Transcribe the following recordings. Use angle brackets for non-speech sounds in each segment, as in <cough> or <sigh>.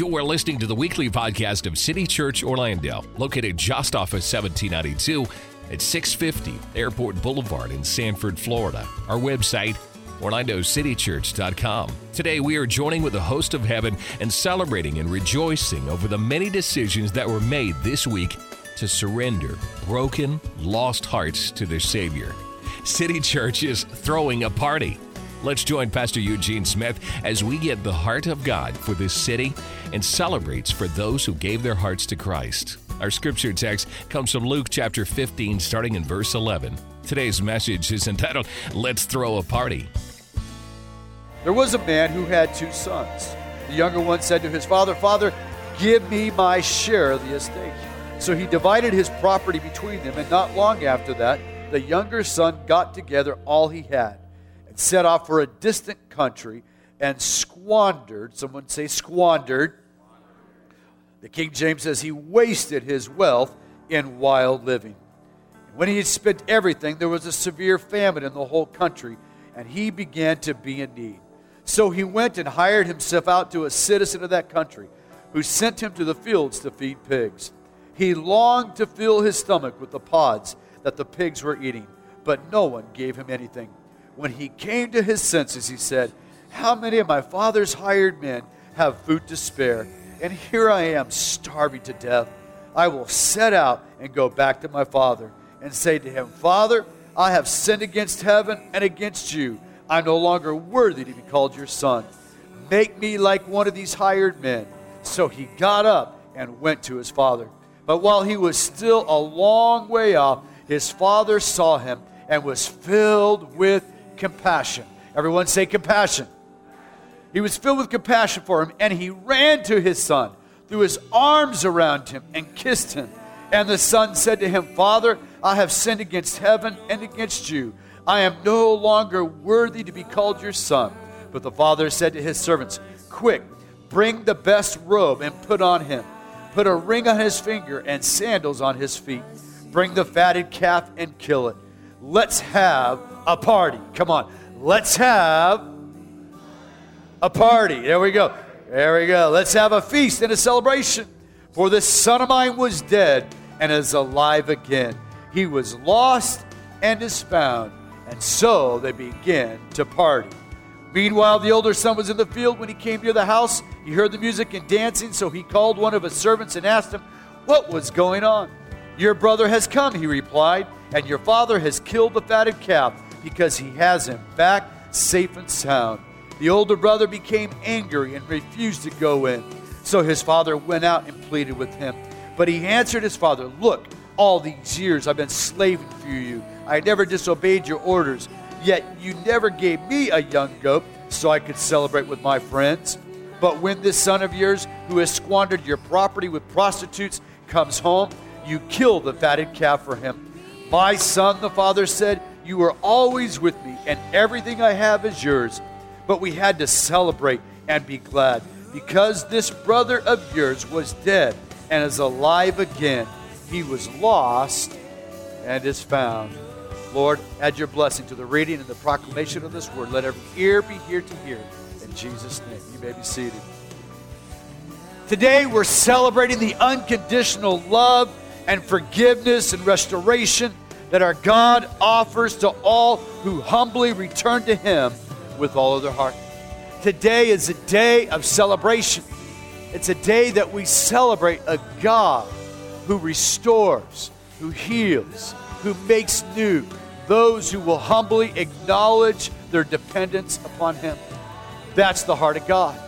You're listening to the weekly podcast of City Church Orlando, located just off of 1792 at 650 Airport Boulevard in Sanford, Florida. Our website, OrlandoCityChurch.com. Today, we are joining with the host of heaven and celebrating and rejoicing over the many decisions that were made this week to surrender broken, lost hearts to their Savior. City Church is throwing a party. Let's join Pastor Eugene Smith as we get the heart of God for this city and celebrates for those who gave their hearts to Christ. Our scripture text comes from Luke chapter 15, starting in verse 11. Today's message is entitled, Let's Throw a Party. There was a man who had two sons. The younger one said to his father, Father, give me my share of the estate. So he divided his property between them, and not long after that, the younger son got together all he had set off for a distant country and squandered, someone say squandered. The King James says he wasted his wealth in wild living. When he had spent everything, there was a severe famine in the whole country, and he began to be in need. So he went and hired himself out to a citizen of that country, who sent him to the fields to feed pigs. He longed to fill his stomach with the pods that the pigs were eating, but no one gave him anything. When he came to his senses, he said, How many of my father's hired men have food to spare? And here I am, starving to death. I will set out and go back to my father and say to him, Father, I have sinned against heaven and against you. I'm no longer worthy to be called your son. Make me like one of these hired men. So he got up and went to his father. But while he was still a long way off, his father saw him and was filled with compassion. Everyone say compassion. He was filled with compassion for him, and he ran to his son, threw his arms around him, and kissed him. And the son said to him, Father, I have sinned against heaven and against you. I am no longer worthy to be called your son. But the father said to his servants, Quick, bring the best robe and put on him. Put a ring on his finger and sandals on his feet. Bring the fatted calf and kill it. Let's have a party. Come on. Let's have a party. There we go. There we go. Let's have a feast and a celebration. For this son of mine was dead and is alive again. He was lost and is found. And so they began to party. Meanwhile, the older son was in the field. When he came near the house, he heard the music and dancing, so he called one of his servants and asked him what was going on. Your brother has come, he replied, and your father has killed the fatted calf because he has him back safe and sound. The older brother became angry and refused to go in. So his father went out and pleaded with him. But he answered his father, Look, all these years I've been slaving for you. I never disobeyed your orders, yet you never gave me a young goat so I could celebrate with my friends. But when this son of yours, who has squandered your property with prostitutes, comes home, you kill the fatted calf for him. My son, the father said, You are always with me, and everything I have is yours. But we had to celebrate and be glad because this brother of yours was dead and is alive again. He was lost and is found. Lord, add your blessing to the reading and the proclamation of this word. Let every ear be here to hear. In Jesus' name, you may be seated. Today, we're celebrating the unconditional love and forgiveness and restoration that our God offers to all who humbly return to Him with all of their heart. Today is a day of celebration. It's a day that we celebrate a God who restores, who heals, who makes new those who will humbly acknowledge their dependence upon Him. That's the heart of God.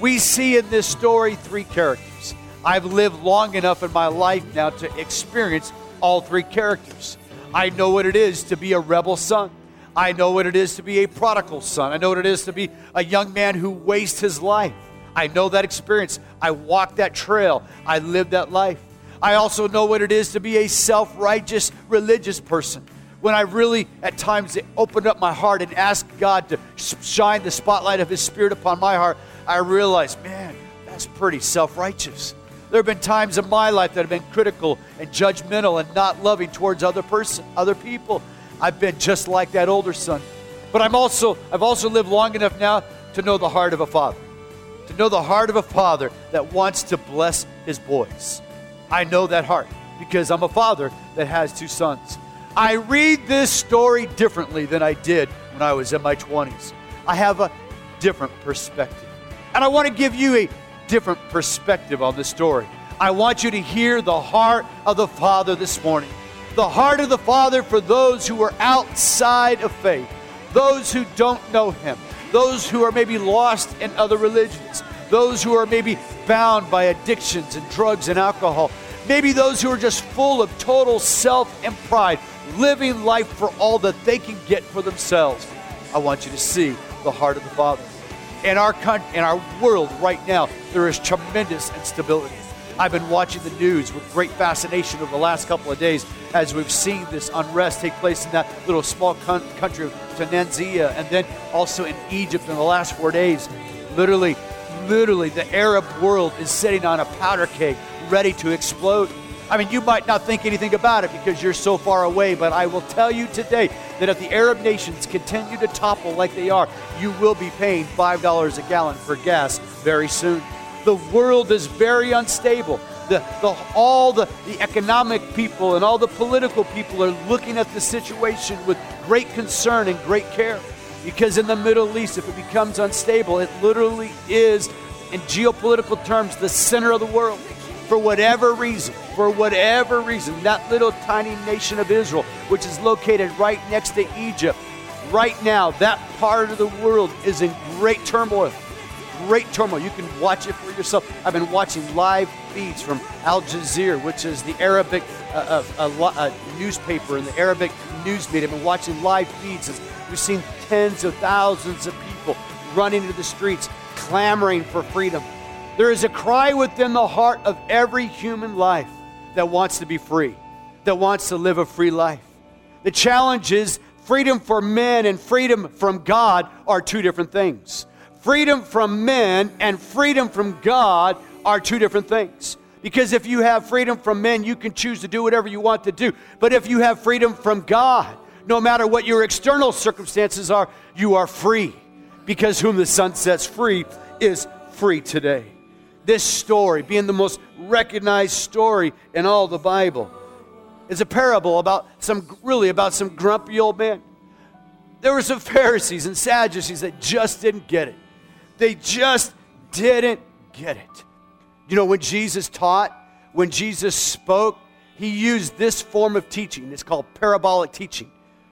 We see in this story three characters. I've lived long enough in my life now to experience all three characters. I know what it is to be a rebel son. I know what it is to be a prodigal son. I know what it is to be a young man who wastes his life. I know that experience. I walked that trail. I lived that life. I also know what it is to be a self righteous religious person. When I really, at times, opened up my heart and asked God to shine the spotlight of His Spirit upon my heart, I realized, man, that's pretty self righteous. There have been times in my life that have been critical and judgmental and not loving towards other person, other people. I've been just like that older son. But I'm also I've also lived long enough now to know the heart of a father to know the heart of a father that wants to bless his boys. I know that heart because I'm a father that has two sons. I read this story differently than I did when I was in my 20s. I have a different perspective. And I want to give you a different perspective on this story. I want you to hear the heart of the Father this morning. The heart of the Father for those who are outside of faith, those who don't know Him, those who are maybe lost in other religions, those who are maybe bound by addictions and drugs and alcohol, maybe those who are just full of total self and pride, living life for all that they can get for themselves. I want you to see the heart of the Father. In our country, in our world right now, there is tremendous instability. I've been watching the news with great fascination over the last couple of days as we've seen this unrest take place in that little small country of Tunisia and then also in Egypt in the last four days. Literally, literally, the Arab world is sitting on a powder keg ready to explode. I mean, you might not think anything about it because you're so far away, but I will tell you today that if the Arab nations continue to topple like they are, you will be paying $5 a gallon for gas very soon. The world is very unstable. The, the, all the, the economic people and all the political people are looking at the situation with great concern and great care. Because in the Middle East, if it becomes unstable, it literally is, in geopolitical terms, the center of the world for whatever reason, for whatever reason, that little tiny nation of Israel, which is located right next to Egypt, right now, that part of the world is in great turmoil. Great turmoil. You can watch it for yourself. I've been watching live feeds from Al Jazeera, which is the Arabic uh, uh, newspaper and the Arabic news media. I've been watching live feeds. We've seen tens of thousands of people running into the streets, clamoring for freedom there is a cry within the heart of every human life that wants to be free, that wants to live a free life. The challenge is freedom for men and freedom from God are two different things. Freedom from men and freedom from God are two different things. Because if you have freedom from men, you can choose to do whatever you want to do. But if you have freedom from God, no matter what your external circumstances are, you are free. Because whom the Son sets free is free today this story, being the most recognized story in all the Bible, is a parable about some, really about some grumpy old man. There were some Pharisees and Sadducees that just didn't get it. They just didn't get it. You know, when Jesus taught, when Jesus spoke, he used this form of teaching. It's called parabolic teaching.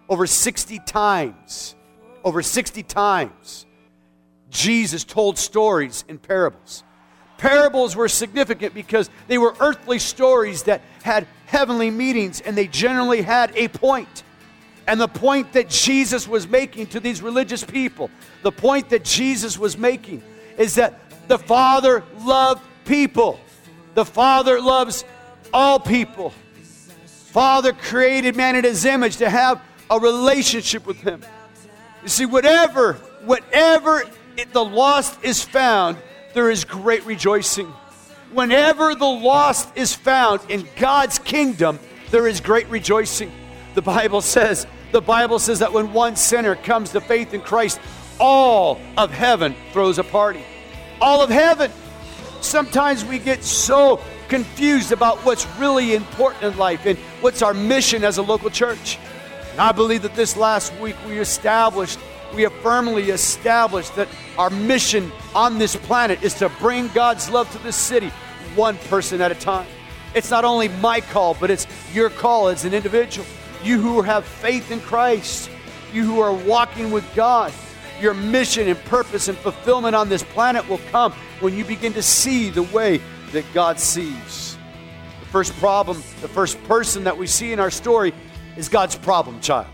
Over 60 times, over 60 times, Jesus told stories in parables. Parables were significant because they were earthly stories that had heavenly meanings and they generally had a point. And the point that Jesus was making to these religious people, the point that Jesus was making is that the Father loved people. The Father loves all people. Father created man in his image to have a relationship with him. You see, whatever, whatever it, the lost is found, there is great rejoicing. Whenever the lost is found in God's kingdom, there is great rejoicing. The Bible says, the Bible says that when one sinner comes to faith in Christ, all of heaven throws a party. All of heaven. Sometimes we get so confused about what's really important in life and what's our mission as a local church. And I believe that this last week we established we have firmly established that our mission on this planet is to bring God's love to this city one person at a time. It's not only my call, but it's your call as an individual. You who have faith in Christ, you who are walking with God, your mission and purpose and fulfillment on this planet will come when you begin to see the way that God sees. The first problem, the first person that we see in our story is God's problem child,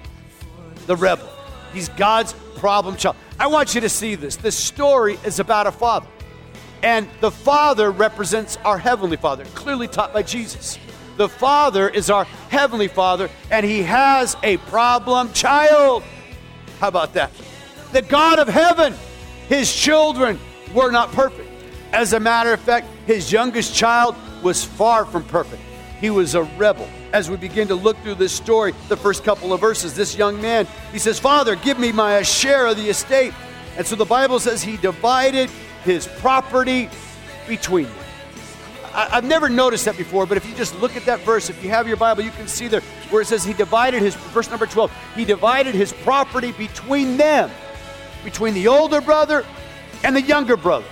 the rebel. He's God's problem child. I want you to see this. This story is about a father. And the Father represents our Heavenly Father, clearly taught by Jesus. The Father is our Heavenly Father, and He has a problem child. How about that? The God of heaven, His children were not perfect. As a matter of fact, His youngest child was far from perfect. He was a rebel as we begin to look through this story, the first couple of verses, this young man, he says, Father, give me my share of the estate. And so the Bible says he divided his property between them. I, have never noticed that before, but if you just look at that verse, if you have your Bible, you can see there where it says he divided his, verse number 12, he divided his property between them, between the older brother and the younger brother.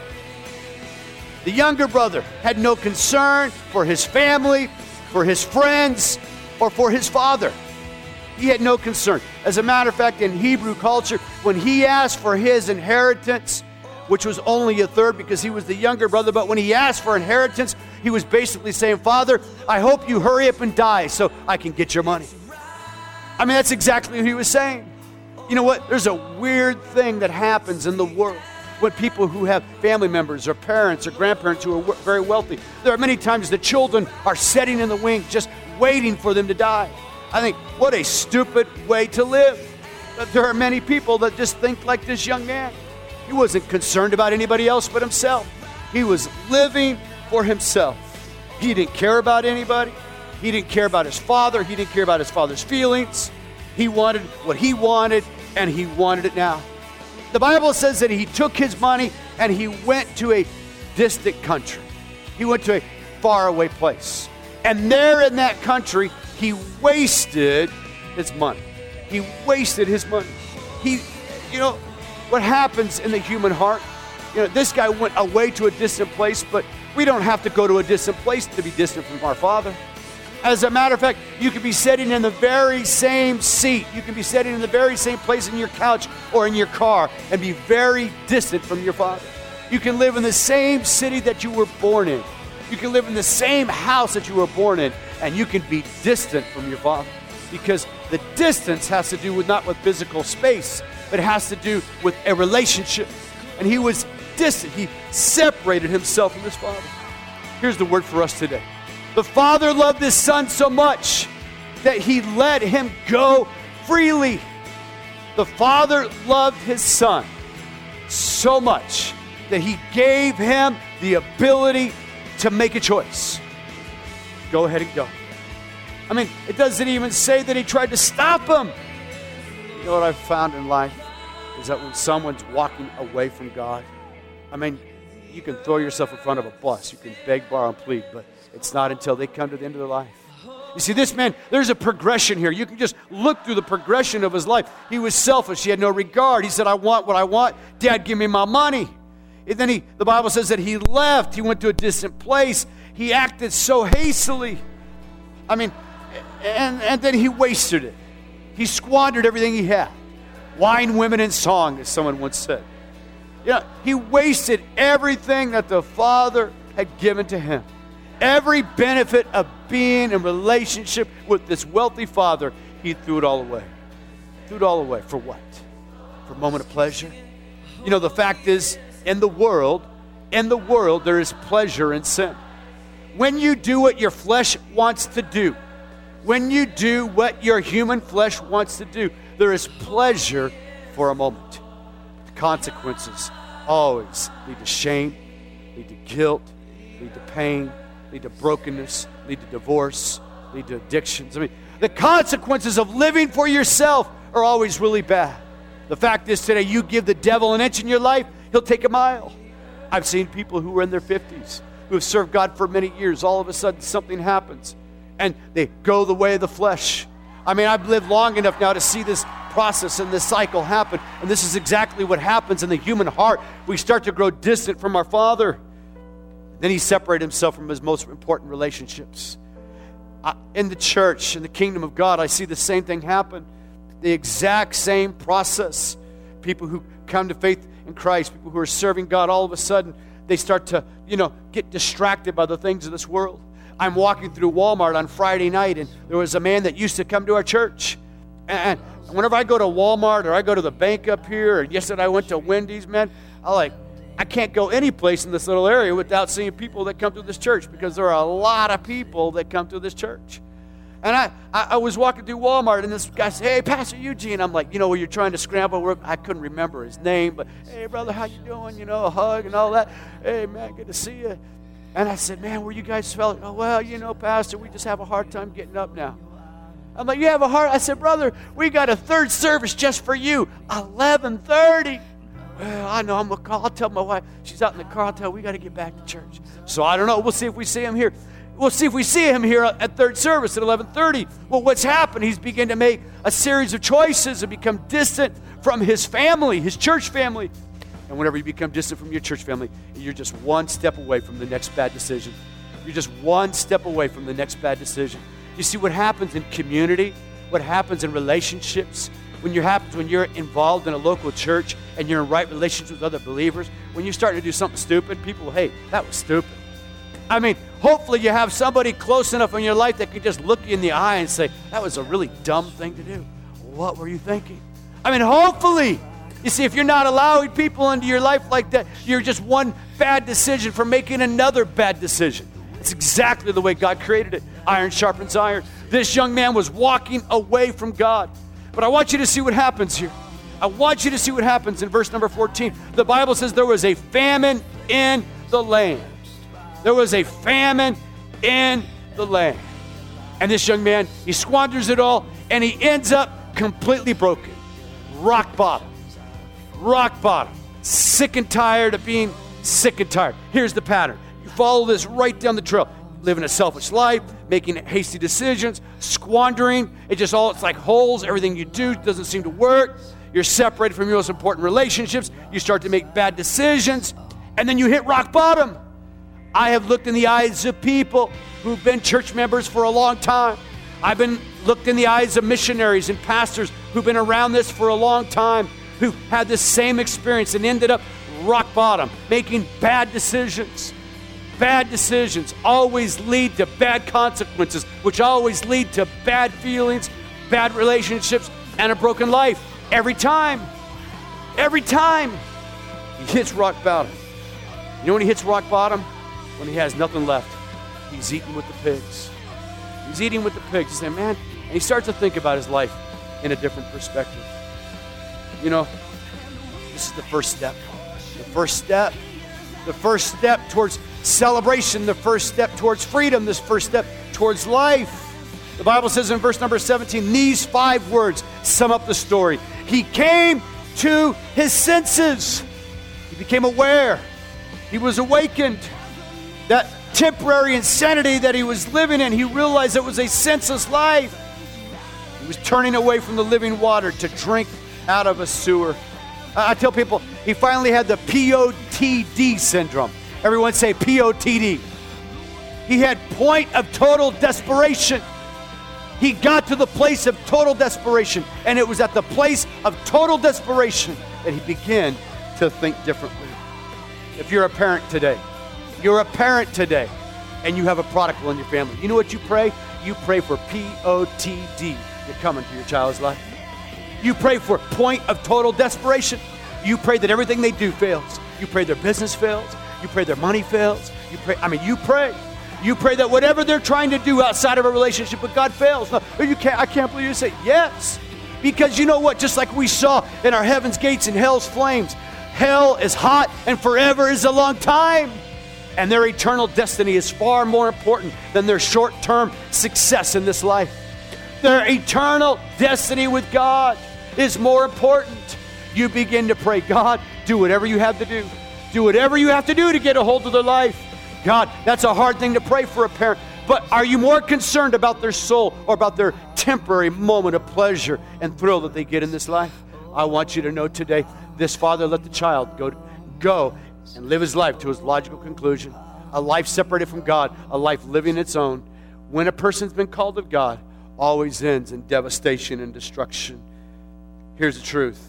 The younger brother had no concern for his family, for his friends, or for his father. He had no concern. As a matter of fact, in Hebrew culture, when he asked for his inheritance, which was only a third because he was the younger brother, but when he asked for inheritance, he was basically saying, Father, I hope you hurry up and die so I can get your money. I mean, that's exactly what he was saying. You know what? There's a weird thing that happens in the world when people who have family members or parents or grandparents who are very wealthy. There are many times the children are sitting in the wings just waiting for them to die. I think, what a stupid way to live. But there are many people that just think like this young man. He wasn't concerned about anybody else but himself. He was living for himself. He didn't care about anybody. He didn't care about his father. He didn't care about his father's feelings. He wanted what he wanted, and he wanted it now. The Bible says that he took his money and he went to a distant country. He went to a faraway place. And there in that country, he wasted his money. He wasted his money. He, you know, what happens in the human heart? You know, this guy went away to a distant place, but we don't have to go to a distant place to be distant from our Father. As a matter of fact, you could be sitting in the very same seat. You can be sitting in the very same place in your couch or in your car and be very distant from your Father. You can live in the same city that you were born in. You can live in the same house that you were born in and you can be distant from your Father. Because the distance has to do with not with physical space, but it has to do with a relationship. And he was distant, he separated himself from his Father. Here's the word for us today the Father loved his Son so much that he let him go freely. The Father loved his Son so much that he gave him the ability to make a choice go ahead and go. I mean, it doesn't even say that he tried to stop him. You know what I've found in life is that when someone's walking away from God, I mean, you can throw yourself in front of a bus, you can beg, borrow, and plead, but it's not until they come to the end of their life. You see, this man, there's a progression here. You can just look through the progression of his life. He was selfish. He had no regard. He said, I want what I want. Dad, give me my money. And then he, the Bible says that he left. He went to a distant place. He acted so hastily. I mean, and, and then he wasted it. He squandered everything he had. Wine, women, and song, as someone once said. You know, he wasted everything that the Father had given to him. Every benefit of being in relationship with this wealthy Father, he threw it all away. Threw it all away. For what? For a moment of pleasure? You know, the fact is, in the world, in the world, there is pleasure in sin. When you do what your flesh wants to do, when you do what your human flesh wants to do, there is pleasure for a moment. The consequences always lead to shame, lead to guilt, lead to pain, lead to brokenness, lead to divorce, lead to addictions. I mean, the consequences of living for yourself are always really bad. The fact is, today, you give the devil an inch in your life, he'll take a mile. I've seen people who were in their 50s who have served God for many years, all of a sudden something happens and they go the way of the flesh. I mean, I've lived long enough now to see this process and this cycle happen. And this is exactly what happens in the human heart. We start to grow distant from our Father. Then he separated himself from his most important relationships. in the church, in the kingdom of God, I see the same thing happen. The exact same process. People who come to faith in Christ, people who are serving God, all of a sudden, they start to, you know, get distracted by the things of this world. I'm walking through Walmart on Friday night, and there was a man that used to come to our church. And whenever I go to Walmart or I go to the bank up here, or yesterday I went to Wendy's, man, I like, I can't go any place in this little area without seeing people that come to this church because there are a lot of people that come to this church. And I, I, I, was walking through Walmart, and this guy said, "Hey, Pastor Eugene." I'm like, you know, you're trying to scramble. I couldn't remember his name, but hey, brother, how you doing? You know, a hug and all that. Hey, man, good to see you. And I said, Man, where you guys felt? Oh, well, you know, Pastor, we just have a hard time getting up now. I'm like, You have a hard I said, Brother, we got a third service just for you. 1130. I know I'm gonna call. I'll tell my wife. She's out in the car. I'll tell her we got to get back to church. So I don't know. We'll see if we see him here. We'll see if we see him here at third service at 11:30. Well, what's happened? He's begun to make a series of choices and become distant from his family, his church family. And whenever you become distant from your church family, you're just one step away from the next bad decision. You're just one step away from the next bad decision. You see what happens in community, what happens in relationships, when you happens when you're involved in a local church and you're in right relationships with other believers, when you start to do something stupid, people, hey, that was stupid. I mean, hopefully you have somebody close enough in your life that can just look you in the eye and say, that was a really dumb thing to do. What were you thinking? I mean, hopefully. You see, if you're not allowing people into your life like that, you're just one bad decision from making another bad decision. It's exactly the way God created it. Iron sharpens iron. This young man was walking away from God. But I want you to see what happens here. I want you to see what happens in verse number 14. The Bible says there was a famine in the land. There was a famine in the land. And this young man, he squanders it all and he ends up completely broken. Rock bottom. Rock bottom. Sick and tired of being sick and tired. Here's the pattern You follow this right down the trail. Living a selfish life, making hasty decisions, squandering. It just all, it's like holes. Everything you do doesn't seem to work. You're separated from your most important relationships. You start to make bad decisions, and then you hit rock bottom. I have looked in the eyes of people who've been church members for a long time. I've been looked in the eyes of missionaries and pastors who've been around this for a long time, who've had the same experience and ended up rock bottom, making bad decisions bad decisions always lead to bad consequences, which always lead to bad feelings, bad relationships, and a broken life. Every time. Every time. He hits rock bottom. You know when he hits rock bottom? When he has nothing left. He's eating with the pigs. He's eating with the pigs. He's man, and he starts to think about his life in a different perspective. You know, this is the first step. The first step. The first step towards celebration, the first step towards freedom, this first step towards life. The Bible says in verse number 17, these five words sum up the story. He came to his senses, he became aware, he was awakened. That temporary insanity that he was living in, he realized it was a senseless life. He was turning away from the living water to drink out of a sewer. I tell people, he finally had the POTD syndrome. Everyone say POTD. He had point of total desperation. He got to the place of total desperation, and it was at the place of total desperation that he began to think differently. If you're a parent today, you're a parent today, and you have a prodigal in your family, you know what you pray? You pray for POTD to come into your child's life. You pray for point of total desperation. You pray that everything they do fails. You pray their business fails. You pray their money fails. You pray, I mean, you pray. You pray that whatever they're trying to do outside of a relationship with God fails. No, you can't, I can't believe you say yes. Because you know what? Just like we saw in our heaven's gates and hell's flames, hell is hot and forever is a long time. And their eternal destiny is far more important than their short term success in this life. Their eternal destiny with God is more important. You begin to pray, God, do whatever you have to do do whatever you have to do to get a hold of their life. God, that's a hard thing to pray for a parent. But are you more concerned about their soul or about their temporary moment of pleasure and thrill that they get in this life? I want you to know today this father let the child go, go and live his life to his logical conclusion. A life separated from God, a life living its own. When a person's been called of God, always ends in devastation and destruction. Here's the truth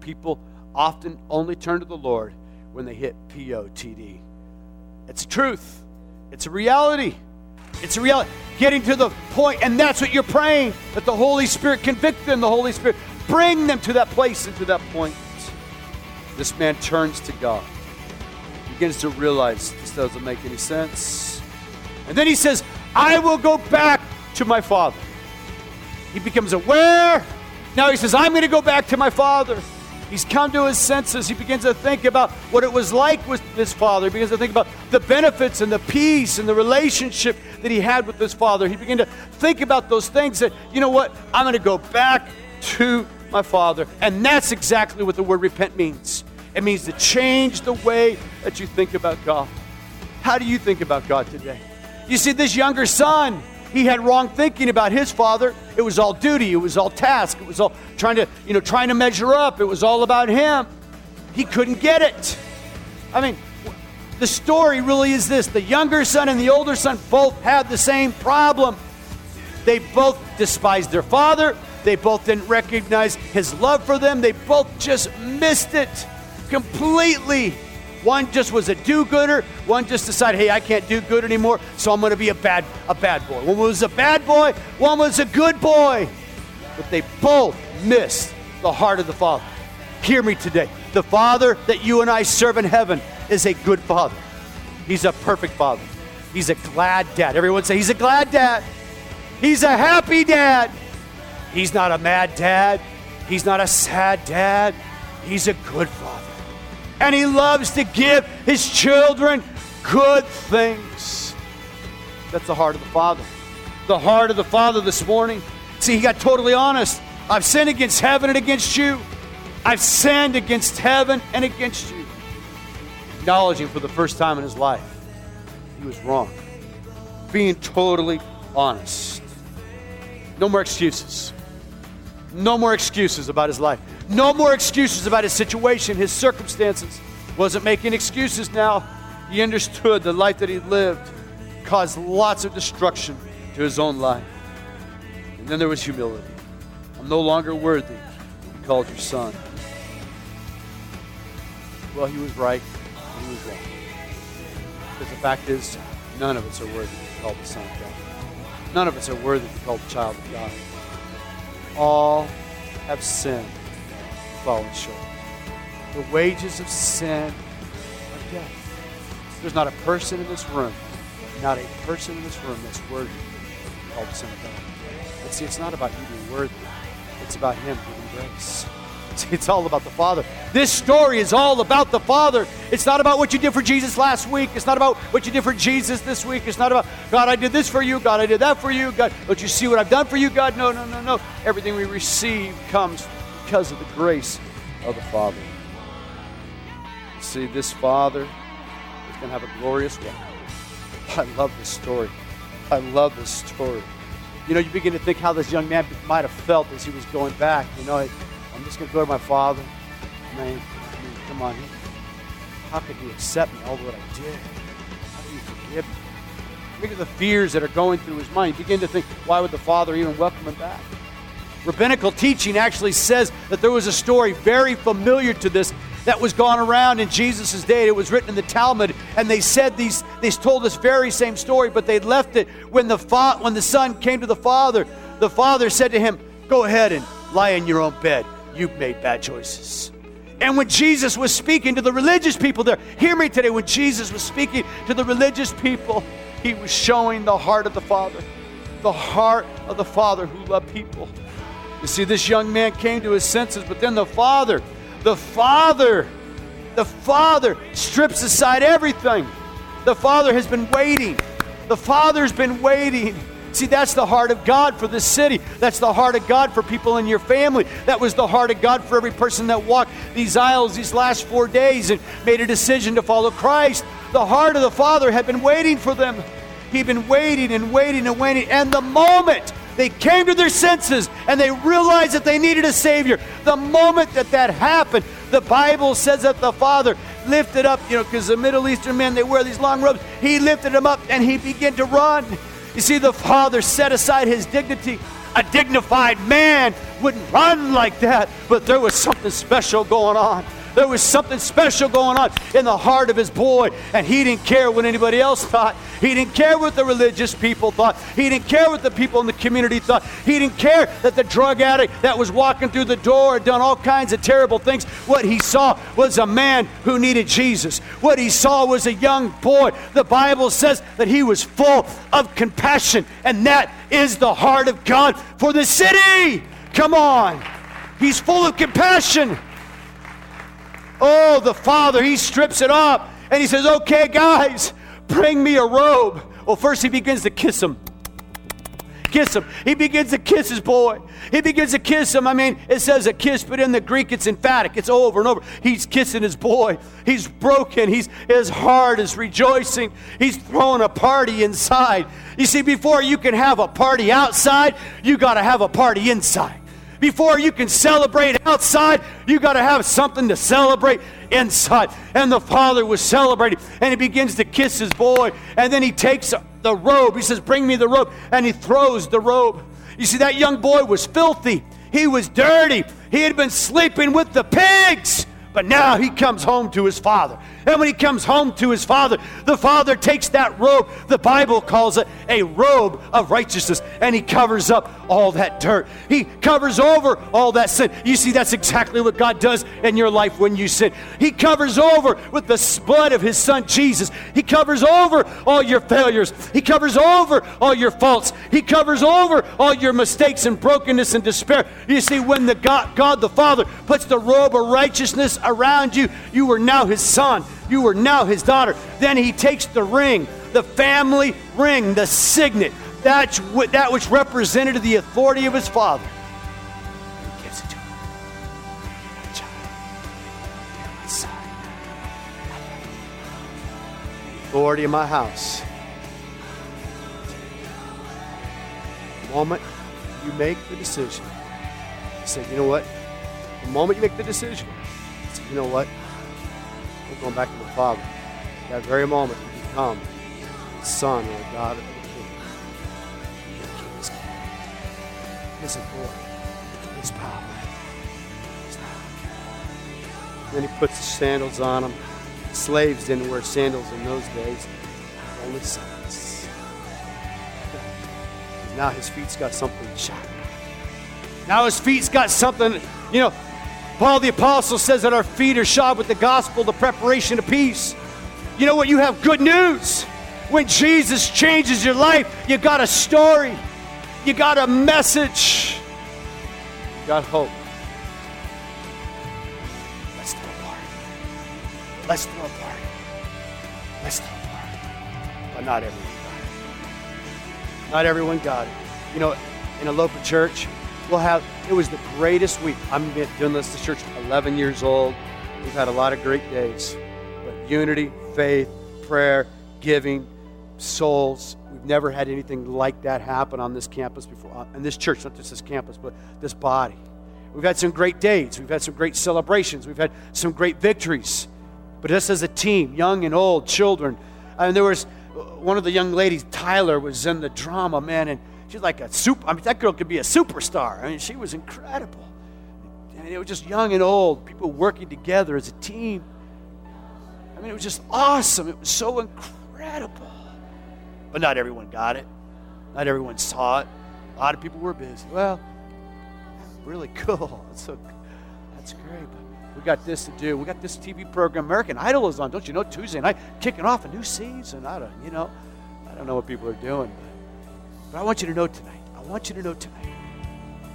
people often only turn to the Lord when they hit POTD. It's a truth, it's a reality. It's a reality. Getting to the point, and that's what you're praying that the Holy Spirit convict them, the Holy Spirit bring them to that place and to that point. This man turns to God, begins to realize this doesn't make any sense. And then he says, I will go back to my father. He becomes aware. Now he says, I'm going to go back to my father. He's come to his senses. He begins to think about what it was like with his father. He begins to think about the benefits and the peace and the relationship that he had with his father. He began to think about those things that, you know what, I'm going to go back to my father. And that's exactly what the word repent means. It means to change the way that you think about God. How do you think about God today? You see, this younger son, he had wrong thinking about his father. It was all duty, it was all task, it was all trying to, you know, trying to measure up. It was all about him. He couldn't get it. I mean, the story really is this the younger son and the older son both had the same problem. They both despised their father. They both didn't recognize his love for them. They both just missed it completely. One just was a do-gooder. One just decided, hey, I can't do good anymore, so I'm going to be a bad, a bad boy. One was a bad boy. One was a good boy. But they both missed the heart of the Father. Hear me today. The Father that you and I serve in heaven is a good Father. He's a perfect Father. He's a glad dad. Everyone say, He's a glad dad. He's a happy dad. He's not a mad dad. He's not a sad dad. He's a good Father and He loves to give His children good things. That's the heart of the Father. The heart of the Father this morning. See, He got totally honest. I've sinned against heaven and against you. I've sinned against heaven and against you. Acknowledging for the first time in his life, he was wrong. Being totally honest. No more excuses. No more excuses about his life. No more excuses about his situation, his circumstances. Wasn't making excuses now. He understood the life that he lived caused lots of destruction to his own life. And then there was humility. I'm no longer worthy to be called your son. Well, he was right he was wrong. Because the fact is, none of us are worthy to be called the son of God. None of us are worthy to be called the child of God. All have sinned fallen short. The wages of sin are death. There's not a person in this room, not a person in this room that's worthy called the Son of God. But see, it's not about you being worthy. It's about Him giving grace. <laughs> See, it's all about the Father. This story is all about the Father. It's not about what you did for Jesus last week. It's not about what you did for Jesus this week. It's not about, God, I did this for you. God, I did that for you. God, don't you see what I've done for you, God? No, no, no, no. Everything we receive comes because of the grace of the Father. See, this Father is going to have a glorious life. I love this story. I love this story. You know, you begin to think how this young man might have felt as he was going back. You know, I'm just going to go to my father. Man, I mean, come on. How could he accept me, all what I did? How do you forgive me? Think of the fears that are going through his mind. You begin to think, why would the father even welcome him back? Rabbinical teaching actually says that there was a story very familiar to this that was gone around in Jesus' day. It was written in the Talmud, and they said these, they told this very same story, but they left it when the, fa- when the son came to the father. The father said to him, Go ahead and lie in your own bed. You've made bad choices. And when Jesus was speaking to the religious people there, hear me today, when Jesus was speaking to the religious people, he was showing the heart of the Father, the heart of the Father who loved people. You see, this young man came to his senses, but then the father, the father, the father strips aside everything. The father has been waiting. The father's been waiting. See, that's the heart of God for this city. That's the heart of God for people in your family. That was the heart of God for every person that walked these aisles these last four days and made a decision to follow Christ. The heart of the Father had been waiting for them. He'd been waiting and waiting and waiting. And the moment they came to their senses and they realized that they needed a Savior. The moment that that happened, the Bible says that the Father lifted up, you know, because the Middle Eastern men, they wear these long robes. He lifted him up and he began to run. You see, the Father set aside his dignity. A dignified man wouldn't run like that, but there was something special going on. There was something special going on in the heart of his boy, and he didn't care what anybody else thought. He didn't care what the religious people thought. He didn't care what the people in the community thought. He didn't care that the drug addict that was walking through the door had done all kinds of terrible things. What he saw was a man who needed Jesus. What he saw was a young boy. The Bible says that he was full of compassion, and that is the heart of God for the city. Come on. He's full of compassion. Oh, the father, he strips it off and he says, Okay, guys, bring me a robe. Well, first he begins to kiss him. kiss him. He begins to kiss his boy. He begins to kiss him. I mean, it says a kiss, but in the Greek it's emphatic. It's over and over. He's kissing his boy. He's broken. He's, his heart is rejoicing. He's throwing a party inside. You see, before you can have a party outside, you got to have a party inside. Before you can celebrate outside, you got to have something to celebrate inside. And the father was celebrating, and he begins to kiss his boy, and then he takes the robe. He says, Bring me the robe, and he throws the robe. You see, that young boy was filthy, he was dirty, he had been sleeping with the pigs. But now he comes home to his father. And when he comes home to his father, the father takes that robe, the Bible calls it a robe of righteousness, and he covers up all that dirt. He covers over all that sin. You see, that's exactly what God does in your life when you sin. He covers over with the blood of his son Jesus. He covers over all your failures. He covers over all your faults. He covers over all your mistakes and brokenness and despair. You see, when the God, God the Father puts the robe of righteousness around you, you are now his son. You are now his daughter. Then he takes the ring, the family ring, the signet, that's that which represented the authority of his father. He gives it to him. Authority in my house. The moment you make the decision, say, you know what? The moment you make the decision, say, you know what? We're going back to the Father. That very moment, you become the Son or God of the King. His King. His authority. His power. His power. Then he puts the sandals on him. Slaves didn't wear sandals in those days. Only sons. Now his feet's got something shiny. Now his feet's got something, you know, Paul the Apostle says that our feet are shod with the gospel, the preparation of peace. You know what? You have good news. When Jesus changes your life, you got a story, you got a message, you got hope. Let's throw a party. Let's throw a party. Let's throw a party. But not everyone got it. Not everyone got it. You know, in a local church, we'll have it was the greatest week. I'm doing this to church 11 years old. We've had a lot of great days. But unity faith prayer giving souls we've never had anything like that happen on this campus before on uh, this church not just this campus but this body. We've had some great days. We've had some great celebrations. We've had some great victories. But us as a team young and old children and there was uh, one of the young ladies tyler was in the drama man and she's like a super. I mean, that girl could be a superstar. I mean, she was incredible. And it was just young and old, people working together as a team. I mean, it was just awesome. It was so incredible. But not everyone got it. Not everyone saw it. A lot of people were busy. Well, really cool. <laughs> That's so, that's great. But we got this to do. We got this TV program, American Idol is on. Don't you know? Tuesday night, kicking off a new season. I don't, you know, I don't know what people are doing. But I want you to know tonight, I want you to know tonight,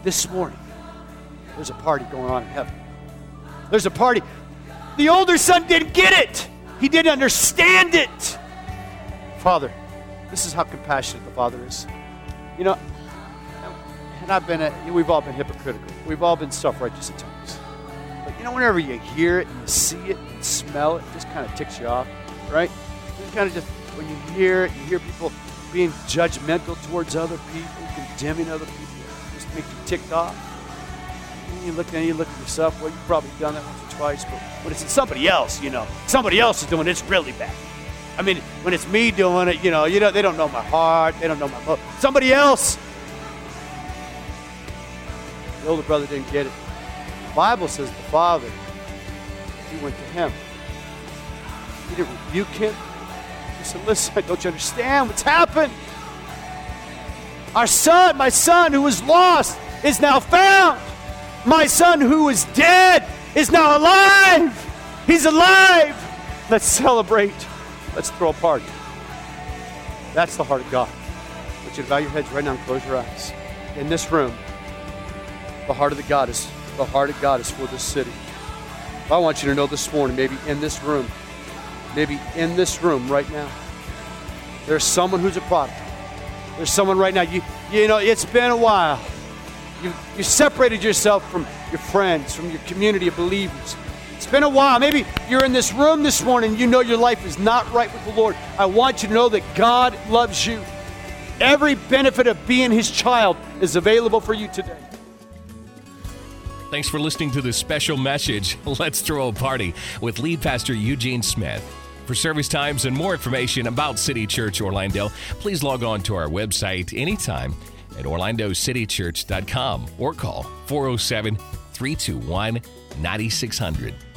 this morning, there's a party going on in heaven. There's a party. The older son didn't get it, he didn't understand it. Father, this is how compassionate the Father is. You know, and I've been, a, we've all been hypocritical. We've all been self righteous at times. But you know, whenever you hear it and you see it and smell it, it just kind of ticks you off, right? You kind of just, when you hear it, you hear people being judgmental towards other people, condemning other people, just make you ticked off. And you look and you look at yourself. Well, you've probably done that once or twice, but when it's somebody else, you know, somebody else is doing it, it's really bad. I mean, when it's me doing it, you know, you know, they don't know my heart, they don't know my. Somebody else. The older brother didn't get it. The Bible says the father, he went to him. He didn't rebuke him. Said, Listen, <laughs> don't you understand what's happened? Our son, my son who was lost, is now found. My son who was dead is now alive. He's alive. Let's celebrate. Let's throw a party. That's the heart of God. I want you to bow your heads right now and close your eyes. In this room, the heart of the God is the heart of God is for this city. I want you to know this morning, maybe in this room, maybe in this room right now, there's someone who's a prodigal. There's someone right now. You, you know, it's been a while. You, you separated yourself from your friends, from your community of believers. It's been a while. Maybe you're in this room this morning. You know your life is not right with the Lord. I want you to know that God loves you. Every benefit of being His child is available for you today. Thanks for listening to this special message. <laughs> Let's throw a party with lead pastor Eugene Smith. For service times and more information about City Church Orlando, please log on to our website anytime at orlandocitychurch.com or call 407 321 9600.